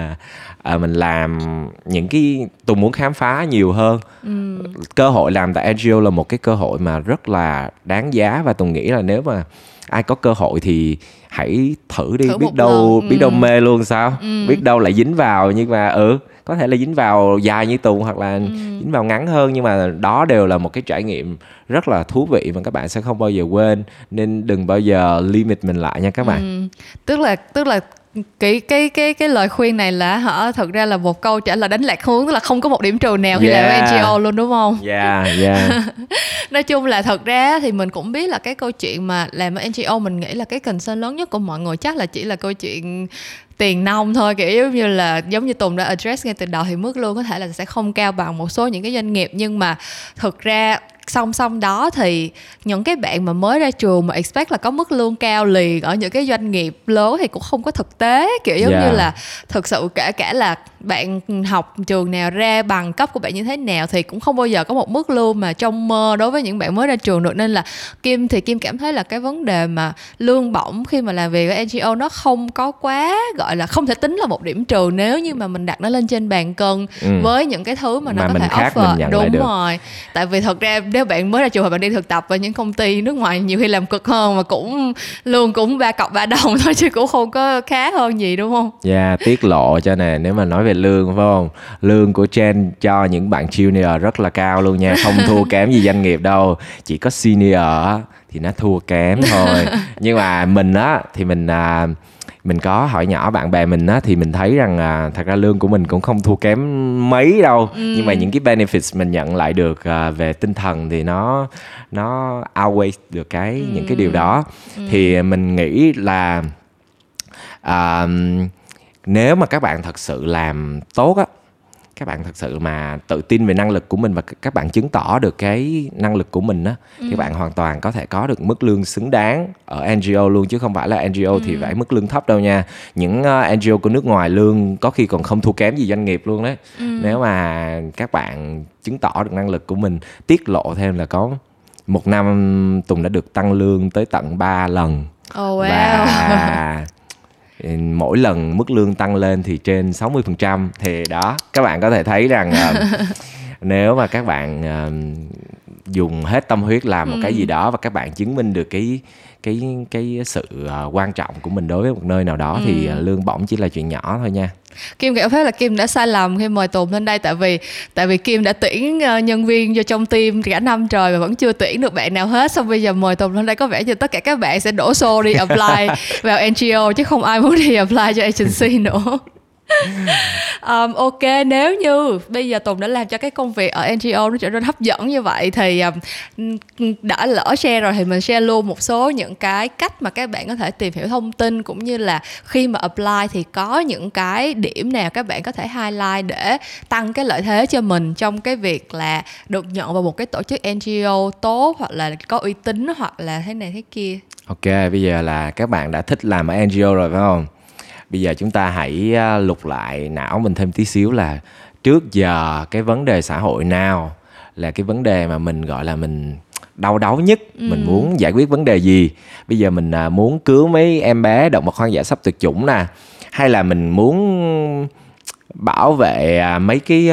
à, mình làm những cái tùng muốn khám phá nhiều hơn ừ. cơ hội làm tại NGO là một cái cơ hội mà rất là đáng giá và tùng nghĩ là nếu mà ai có cơ hội thì hãy thử đi thử biết đâu lần. biết đâu ừ. mê luôn sao ừ. biết đâu lại dính vào nhưng mà ừ có thể là dính vào dài như tùng hoặc là ừ. dính vào ngắn hơn nhưng mà đó đều là một cái trải nghiệm rất là thú vị mà các bạn sẽ không bao giờ quên nên đừng bao giờ limit mình lại nha các bạn ừ. tức là tức là cái cái cái cái lời khuyên này là họ thật ra là một câu trả lời đánh lạc hướng tức là không có một điểm trừ nào khi yeah. làm NGO luôn đúng không? Yeah, yeah. Nói chung là thật ra thì mình cũng biết là cái câu chuyện mà làm ở NGO mình nghĩ là cái concern lớn nhất của mọi người chắc là chỉ là câu chuyện tiền nông thôi kiểu giống như là giống như Tùng đã address ngay từ đầu thì mức lương có thể là sẽ không cao bằng một số những cái doanh nghiệp nhưng mà thực ra song song đó thì những cái bạn mà mới ra trường mà expect là có mức lương cao liền ở những cái doanh nghiệp lớn thì cũng không có thực tế kiểu giống yeah. như là thực sự kể cả là bạn học trường nào ra bằng cấp của bạn như thế nào thì cũng không bao giờ có một mức lương mà trong mơ đối với những bạn mới ra trường được nên là kim thì kim cảm thấy là cái vấn đề mà lương bổng khi mà làm việc ở ngo nó không có quá gọi là không thể tính là một điểm trừ nếu như mà mình đặt nó lên trên bàn cân ừ. với những cái thứ mà nó mà có thể offer đúng rồi tại vì thật ra nếu bạn mới ra trường hoặc bạn đi thực tập ở những công ty nước ngoài nhiều khi làm cực hơn mà cũng lương cũng ba cọc ba đồng thôi chứ cũng không có khá hơn gì đúng không? Dạ yeah, tiết lộ cho nè nếu mà nói về lương phải không? Lương của Jen cho những bạn junior rất là cao luôn nha, không thua kém gì doanh nghiệp đâu. Chỉ có senior thì nó thua kém thôi. Nhưng mà mình á thì mình à, mình có hỏi nhỏ bạn bè mình á thì mình thấy rằng à, thật ra lương của mình cũng không thua kém mấy đâu ừ. nhưng mà những cái benefits mình nhận lại được à, về tinh thần thì nó nó outweigh được cái ừ. những cái điều đó ừ. thì mình nghĩ là à, nếu mà các bạn thật sự làm tốt á các bạn thật sự mà tự tin về năng lực của mình và các bạn chứng tỏ được cái năng lực của mình á ừ. thì bạn hoàn toàn có thể có được mức lương xứng đáng ở NGO luôn chứ không phải là NGO ừ. thì phải mức lương thấp đâu nha những uh, ờ, NGO của nước ngoài lương có khi còn không thua kém gì doanh nghiệp luôn đấy ừ. nếu mà các bạn chứng tỏ được năng lực của mình tiết lộ thêm là có một năm Tùng đã được tăng lương tới tận 3 lần oh, wow. và mỗi lần mức lương tăng lên thì trên 60% thì đó các bạn có thể thấy rằng uh, nếu mà các bạn uh, dùng hết tâm huyết làm một ừ. cái gì đó và các bạn chứng minh được cái cái cái sự uh, quan trọng của mình đối với một nơi nào đó ừ. thì uh, lương bổng chỉ là chuyện nhỏ thôi nha. Kim cảm thấy là Kim đã sai lầm khi mời Tùng lên đây tại vì tại vì Kim đã tuyển uh, nhân viên vô trong team cả năm trời mà vẫn chưa tuyển được bạn nào hết. Xong bây giờ mời Tùng lên đây có vẻ như tất cả các bạn sẽ đổ xô đi apply vào NGO chứ không ai muốn đi apply cho agency nữa um, ok nếu như bây giờ tùng đã làm cho cái công việc ở ngo nó trở nên hấp dẫn như vậy thì um, đã lỡ share rồi thì mình share luôn một số những cái cách mà các bạn có thể tìm hiểu thông tin cũng như là khi mà apply thì có những cái điểm nào các bạn có thể highlight để tăng cái lợi thế cho mình trong cái việc là được nhận vào một cái tổ chức ngo tốt hoặc là có uy tín hoặc là thế này thế kia? Ok bây giờ là các bạn đã thích làm ở ngo rồi phải không? Bây giờ chúng ta hãy à, lục lại não mình thêm tí xíu là trước giờ cái vấn đề xã hội nào là cái vấn đề mà mình gọi là mình đau đáu nhất ừ. mình muốn giải quyết vấn đề gì bây giờ mình à, muốn cứu mấy em bé động vật hoang dã sắp tuyệt chủng nè hay là mình muốn bảo vệ à, mấy cái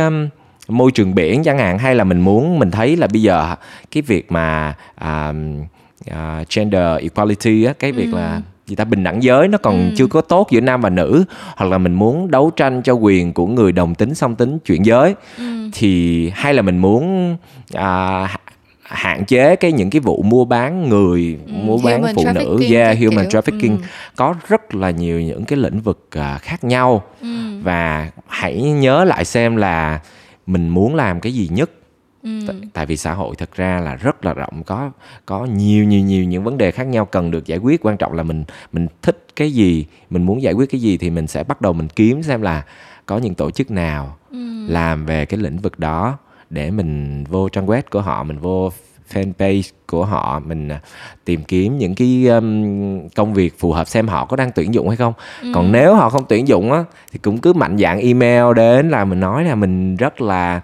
môi trường biển chẳng hạn hay là mình muốn mình thấy là bây giờ cái việc mà uh, uh, gender equality á cái việc ừ. là gì ta bình đẳng giới nó còn ừ. chưa có tốt giữa nam và nữ hoặc là mình muốn đấu tranh cho quyền của người đồng tính song tính chuyển giới ừ. thì hay là mình muốn à, hạn chế cái những cái vụ mua bán người ừ, mua bán phụ nữ yeah human kiểu. trafficking ừ. có rất là nhiều những cái lĩnh vực uh, khác nhau ừ. và hãy nhớ lại xem là mình muốn làm cái gì nhất Ừ. tại vì xã hội thật ra là rất là rộng có có nhiều nhiều nhiều những vấn đề khác nhau cần được giải quyết quan trọng là mình mình thích cái gì mình muốn giải quyết cái gì thì mình sẽ bắt đầu mình kiếm xem là có những tổ chức nào ừ. làm về cái lĩnh vực đó để mình vô trang web của họ mình vô fanpage của họ mình à, tìm kiếm những cái um, công việc phù hợp xem họ có đang tuyển dụng hay không ừ. còn nếu họ không tuyển dụng á thì cũng cứ mạnh dạng email đến là mình nói là mình rất là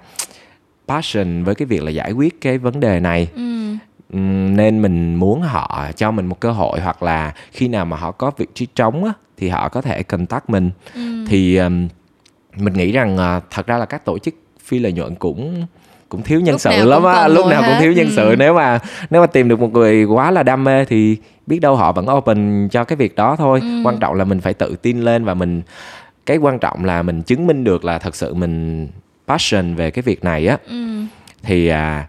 passion với cái việc là giải quyết cái vấn đề này ừ. nên mình muốn họ cho mình một cơ hội hoặc là khi nào mà họ có vị trí trống á, thì họ có thể contact mình ừ. thì um, mình nghĩ rằng uh, thật ra là các tổ chức phi lợi nhuận cũng cũng thiếu nhân lúc sự lắm á lúc nào hết. cũng thiếu nhân ừ. sự nếu mà nếu mà tìm được một người quá là đam mê thì biết đâu họ vẫn open cho cái việc đó thôi ừ. quan trọng là mình phải tự tin lên và mình cái quan trọng là mình chứng minh được là thật sự mình passion về cái việc này á ừ. thì à,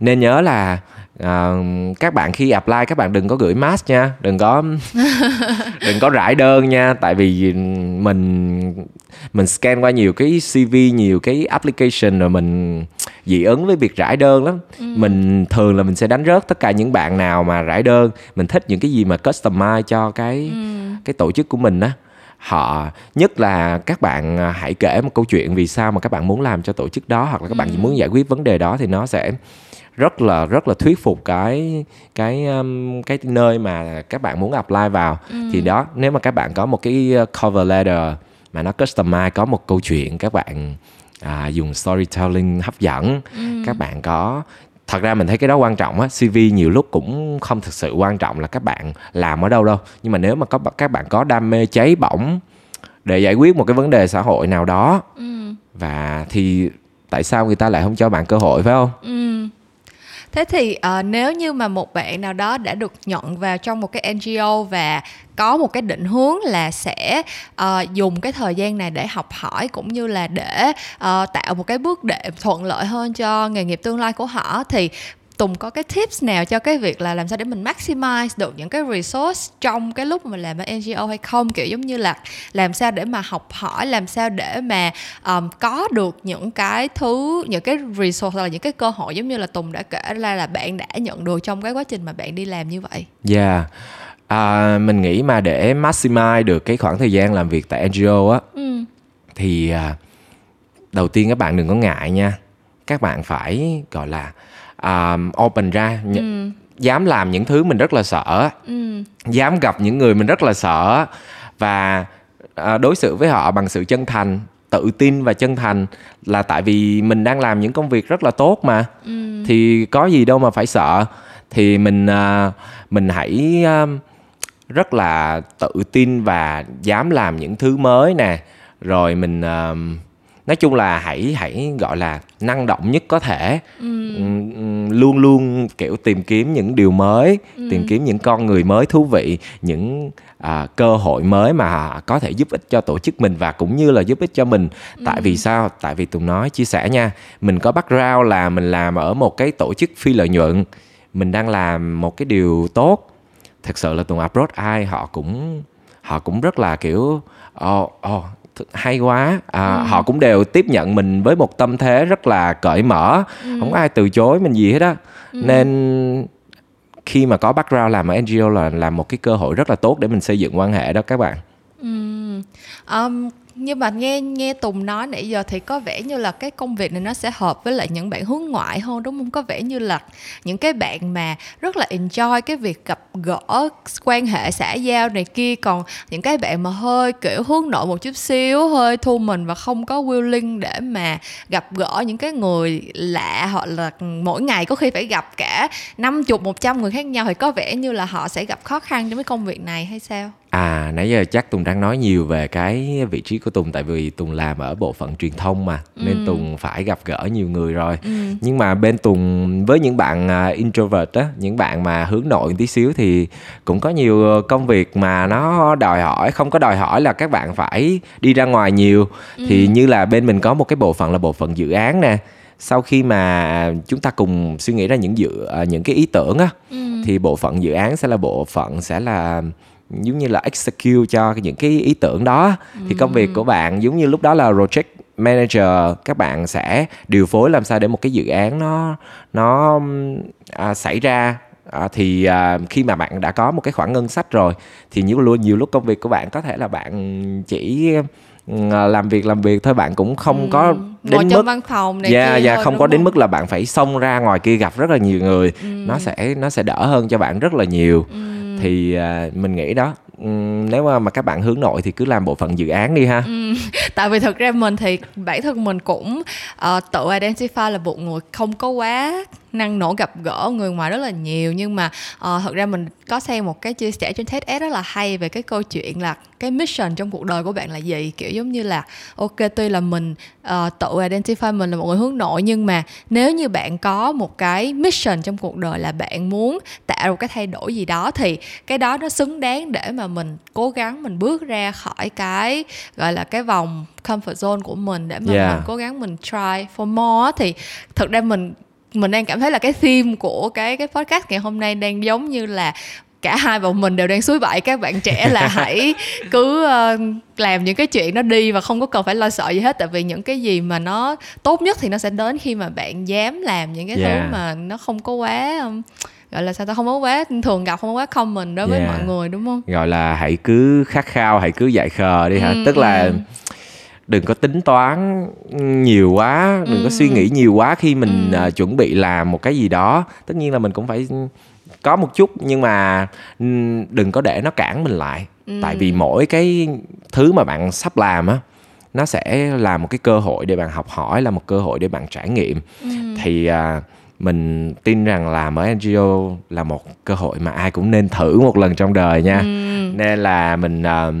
nên nhớ là à, các bạn khi apply các bạn đừng có gửi mask nha đừng có đừng có rải đơn nha tại vì mình mình scan qua nhiều cái cv nhiều cái application rồi mình dị ứng với việc rải đơn lắm ừ. mình thường là mình sẽ đánh rớt tất cả những bạn nào mà rải đơn mình thích những cái gì mà customize cho cái ừ. cái tổ chức của mình á họ nhất là các bạn à, hãy kể một câu chuyện vì sao mà các bạn muốn làm cho tổ chức đó hoặc là các bạn chỉ muốn giải quyết vấn đề đó thì nó sẽ rất là rất là thuyết phục cái cái um, cái nơi mà các bạn muốn apply vào ừ. thì đó nếu mà các bạn có một cái uh, cover letter mà nó customize có một câu chuyện các bạn à, dùng storytelling hấp dẫn ừ. các bạn có thật ra mình thấy cái đó quan trọng á cv nhiều lúc cũng không thực sự quan trọng là các bạn làm ở đâu đâu. Nhưng mà nếu mà có các bạn có đam mê cháy bỏng để giải quyết một cái vấn đề xã hội nào đó ừ. và thì tại sao người ta lại không cho bạn cơ hội phải không? Ừ thế thì uh, nếu như mà một bạn nào đó đã được nhận vào trong một cái ngo và có một cái định hướng là sẽ uh, dùng cái thời gian này để học hỏi cũng như là để uh, tạo một cái bước đệm thuận lợi hơn cho nghề nghiệp tương lai của họ thì Tùng có cái tips nào cho cái việc là làm sao để mình maximize được những cái resource trong cái lúc mà mình làm ở NGO hay không kiểu giống như là làm sao để mà học hỏi làm sao để mà um, có được những cái thứ những cái resource là những cái cơ hội giống như là Tùng đã kể ra là bạn đã nhận được trong cái quá trình mà bạn đi làm như vậy. Yeah. À, mình nghĩ mà để maximize được cái khoảng thời gian làm việc tại NGO á ừ. thì à, đầu tiên các bạn đừng có ngại nha các bạn phải gọi là uh, open ra ừ. dám làm những thứ mình rất là sợ ừ. dám gặp những người mình rất là sợ và uh, đối xử với họ bằng sự chân thành tự tin và chân thành là tại vì mình đang làm những công việc rất là tốt mà ừ. thì có gì đâu mà phải sợ thì mình uh, mình hãy uh, rất là tự tin và dám làm những thứ mới nè rồi mình uh, nói chung là hãy hãy gọi là năng động nhất có thể ừ. luôn luôn kiểu tìm kiếm những điều mới ừ. tìm kiếm những con người mới thú vị những à, cơ hội mới mà có thể giúp ích cho tổ chức mình và cũng như là giúp ích cho mình ừ. tại vì sao tại vì tùng nói chia sẻ nha mình có background là mình làm ở một cái tổ chức phi lợi nhuận mình đang làm một cái điều tốt thật sự là tùng approach ai họ cũng họ cũng rất là kiểu oh, oh, hay quá à, ừ. họ cũng đều tiếp nhận mình với một tâm thế rất là cởi mở ừ. không có ai từ chối mình gì hết á ừ. nên khi mà có background làm ở NGO là là một cái cơ hội rất là tốt để mình xây dựng quan hệ đó các bạn. Ừ. Um, nhưng mà nghe nghe Tùng nói nãy giờ thì có vẻ như là cái công việc này nó sẽ hợp với lại những bạn hướng ngoại hơn, đúng không? Có vẻ như là những cái bạn mà rất là enjoy cái việc gặp gỡ, quan hệ xã giao này kia, còn những cái bạn mà hơi, kiểu, hướng nội một chút xíu, hơi thu mình và không có willing để mà gặp gỡ những cái người lạ hoặc là mỗi ngày có khi phải gặp cả năm chục, một trăm người khác nhau, thì có vẻ như là họ sẽ gặp khó khăn trong cái công việc này hay sao? À nãy giờ chắc Tùng đang nói nhiều về cái vị trí của Tùng tại vì Tùng làm ở bộ phận truyền thông mà ừ. nên Tùng phải gặp gỡ nhiều người rồi. Ừ. Nhưng mà bên Tùng với những bạn uh, introvert á, những bạn mà hướng nội một tí xíu thì cũng có nhiều công việc mà nó đòi hỏi không có đòi hỏi là các bạn phải đi ra ngoài nhiều ừ. thì như là bên mình có một cái bộ phận là bộ phận dự án nè sau khi mà chúng ta cùng suy nghĩ ra những dự uh, những cái ý tưởng á ừ. thì bộ phận dự án sẽ là bộ phận sẽ là giống như là execute cho những cái ý tưởng đó thì công việc của bạn giống như lúc đó là project manager các bạn sẽ điều phối làm sao để một cái dự án nó nó à, xảy ra à, thì à, khi mà bạn đã có một cái khoản ngân sách rồi thì nhiều luôn nhiều lúc công việc của bạn có thể là bạn chỉ à, làm việc làm việc thôi bạn cũng không ừ. có đến Ngồi mức trong văn phòng này dạ dạ không có không? đến mức là bạn phải xông ra ngoài kia gặp rất là nhiều người ừ. nó sẽ nó sẽ đỡ hơn cho bạn rất là nhiều ừ thì uh, mình nghĩ đó. Ừ, nếu mà mà các bạn hướng nội thì cứ làm bộ phận dự án đi ha. Ừ, tại vì thực ra mình thì bản thân mình cũng uh, tự identify là một người không có quá năng nổ gặp gỡ người ngoài rất là nhiều. Nhưng mà uh, thật ra mình có xem một cái chia sẻ trên TEDx rất là hay về cái câu chuyện là cái mission trong cuộc đời của bạn là gì. Kiểu giống như là ok tuy là mình uh, tự identify mình là một người hướng nội nhưng mà nếu như bạn có một cái mission trong cuộc đời là bạn muốn tạo một cái thay đổi gì đó thì cái đó nó xứng đáng để mà mình cố gắng mình bước ra khỏi cái gọi là cái vòng comfort zone của mình để mà yeah. mình cố gắng mình try for more thì thực ra mình mình đang cảm thấy là cái theme của cái cái podcast ngày hôm nay đang giống như là cả hai bọn mình đều đang suối bậy. Các bạn trẻ là hãy cứ uh, làm những cái chuyện nó đi và không có cần phải lo sợ gì hết. Tại vì những cái gì mà nó tốt nhất thì nó sẽ đến khi mà bạn dám làm những cái yeah. thứ mà nó không có quá um, gọi là sao ta không có quá thường gặp không có quá common đối với yeah. mọi người đúng không? Gọi là hãy cứ khát khao hãy cứ dạy khờ đi hả? Ừ, tức là ừ đừng có tính toán nhiều quá đừng ừ. có suy nghĩ nhiều quá khi mình ừ. uh, chuẩn bị làm một cái gì đó tất nhiên là mình cũng phải có một chút nhưng mà đừng có để nó cản mình lại ừ. tại vì mỗi cái thứ mà bạn sắp làm á nó sẽ là một cái cơ hội để bạn học hỏi là một cơ hội để bạn trải nghiệm ừ. thì uh, mình tin rằng làm ở NGO là một cơ hội mà ai cũng nên thử một lần trong đời nha ừ. nên là mình uh,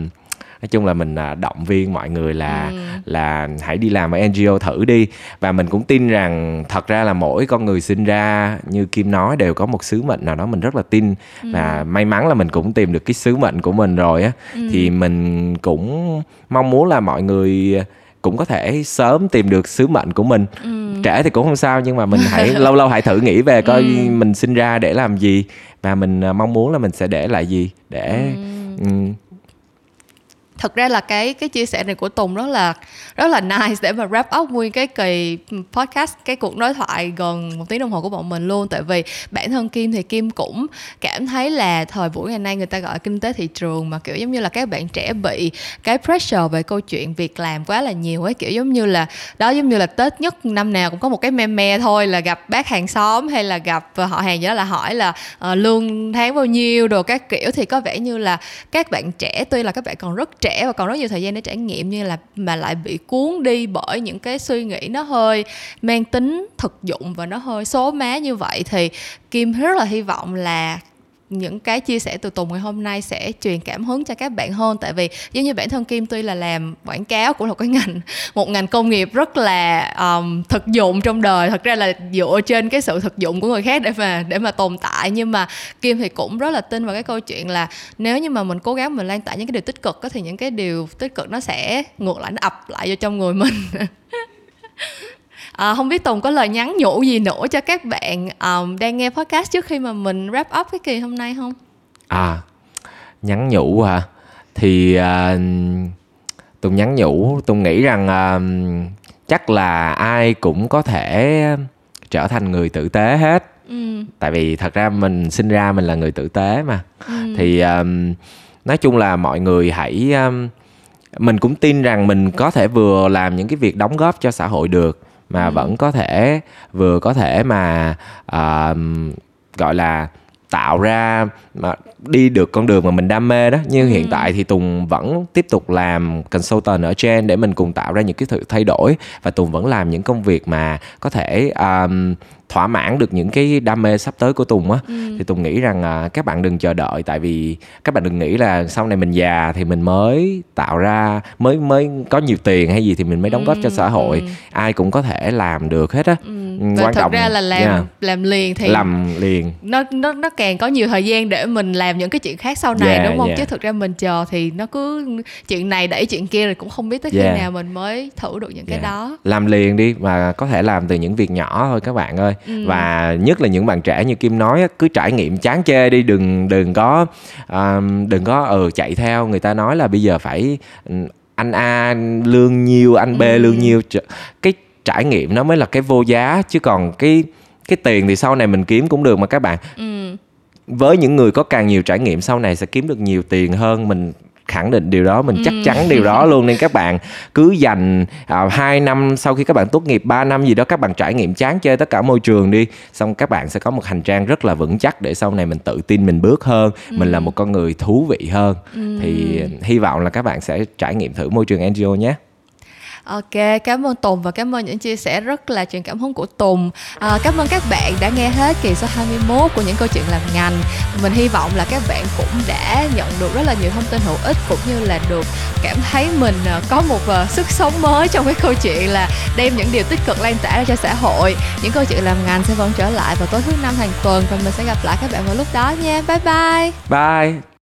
nói chung là mình à, động viên mọi người là ừ. là hãy đi làm ở NGO thử đi và mình cũng tin rằng thật ra là mỗi con người sinh ra như Kim nói đều có một sứ mệnh nào đó mình rất là tin ừ. và may mắn là mình cũng tìm được cái sứ mệnh của mình rồi á ừ. thì mình cũng mong muốn là mọi người cũng có thể sớm tìm được sứ mệnh của mình ừ. trẻ thì cũng không sao nhưng mà mình hãy lâu lâu hãy thử nghĩ về coi ừ. mình sinh ra để làm gì và mình à, mong muốn là mình sẽ để lại gì để ừ. Thật ra là cái cái chia sẻ này của Tùng rất là rất là nice để mà wrap up nguyên cái kỳ podcast cái cuộc đối thoại gần một tiếng đồng hồ của bọn mình luôn. Tại vì bản thân Kim thì Kim cũng cảm thấy là thời buổi ngày nay người ta gọi kinh tế thị trường mà kiểu giống như là các bạn trẻ bị cái pressure về câu chuyện việc làm quá là nhiều ấy. Kiểu giống như là đó giống như là Tết nhất năm nào cũng có một cái meme thôi là gặp bác hàng xóm hay là gặp ờ, họ hàng gì đó là hỏi là uh, lương tháng bao nhiêu đồ các kiểu. Thì có vẻ như là các bạn trẻ tuy là các bạn còn rất trẻ và còn rất nhiều thời gian để trải nghiệm như là mà lại bị cuốn đi bởi những cái suy nghĩ nó hơi mang tính thực dụng và nó hơi số má như vậy thì kim rất là hy vọng là những cái chia sẻ từ Tùng ngày hôm nay sẽ truyền cảm hứng cho các bạn hơn. Tại vì giống như bản thân Kim tuy là làm quảng cáo cũng là cái ngành một ngành công nghiệp rất là um, thực dụng trong đời thật ra là dựa trên cái sự thực dụng của người khác để mà để mà tồn tại. Nhưng mà Kim thì cũng rất là tin vào cái câu chuyện là nếu như mà mình cố gắng mình lan tỏa những cái điều tích cực thì những cái điều tích cực nó sẽ ngược lại nó ập lại vô trong người mình. À, không biết Tùng có lời nhắn nhủ gì nữa cho các bạn um, đang nghe podcast trước khi mà mình wrap up cái kỳ hôm nay không? À, nhắn nhủ hả? Thì uh, Tùng nhắn nhủ, Tùng nghĩ rằng uh, chắc là ai cũng có thể trở thành người tử tế hết. Ừ. Tại vì thật ra mình sinh ra mình là người tử tế mà. Ừ. Thì um, nói chung là mọi người hãy um, mình cũng tin rằng mình có thể vừa làm những cái việc đóng góp cho xã hội được mà ừ. vẫn có thể vừa có thể mà uh, gọi là tạo ra mà đi được con đường mà mình đam mê đó như ừ. hiện tại thì tùng vẫn tiếp tục làm consultant ở trên để mình cùng tạo ra những cái sự thay đổi và tùng vẫn làm những công việc mà có thể um, thỏa mãn được những cái đam mê sắp tới của Tùng á ừ. thì Tùng nghĩ rằng à, các bạn đừng chờ đợi tại vì các bạn đừng nghĩ là sau này mình già thì mình mới tạo ra mới mới có nhiều tiền hay gì thì mình mới đóng góp cho xã hội ừ. ai cũng có thể làm được hết á ừ. Và quan thật trọng ra là làm yeah. làm liền thì làm liền nó nó nó càng có nhiều thời gian để mình làm những cái chuyện khác sau này yeah, đúng không yeah. chứ thực ra mình chờ thì nó cứ chuyện này đẩy chuyện kia rồi cũng không biết tới khi yeah. nào mình mới thử được những yeah. cái đó làm liền đi và có thể làm từ những việc nhỏ thôi các bạn ơi ừ. và nhất là những bạn trẻ như kim nói cứ trải nghiệm chán chê đi đừng đừng có um, đừng có ừ chạy theo người ta nói là bây giờ phải anh A lương nhiêu anh B ừ. lương nhiêu cái trải nghiệm nó mới là cái vô giá chứ còn cái cái tiền thì sau này mình kiếm cũng được mà các bạn ừ. với những người có càng nhiều trải nghiệm sau này sẽ kiếm được nhiều tiền hơn mình khẳng định điều đó mình chắc chắn điều đó luôn. Nên các bạn cứ dành à, 2 năm sau khi các bạn tốt nghiệp 3 năm gì đó các bạn trải nghiệm chán chơi tất cả môi trường đi. Xong các bạn sẽ có một hành trang rất là vững chắc để sau này mình tự tin mình bước hơn ừ. mình là một con người thú vị hơn. Ừ. thì hy vọng là các bạn sẽ trải nghiệm thử môi trường NGO nhé Ok, cảm ơn Tùng và cảm ơn những chia sẻ rất là truyền cảm hứng của Tùng. À, cảm ơn các bạn đã nghe hết kỳ số 21 của những câu chuyện làm ngành. Mình hy vọng là các bạn cũng đã nhận được rất là nhiều thông tin hữu ích cũng như là được cảm thấy mình à, có một uh, sức sống mới trong cái câu chuyện là đem những điều tích cực lan tỏa ra cho xã hội. Những câu chuyện làm ngành sẽ vẫn trở lại vào tối thứ năm hàng tuần và mình sẽ gặp lại các bạn vào lúc đó nha. Bye bye. Bye.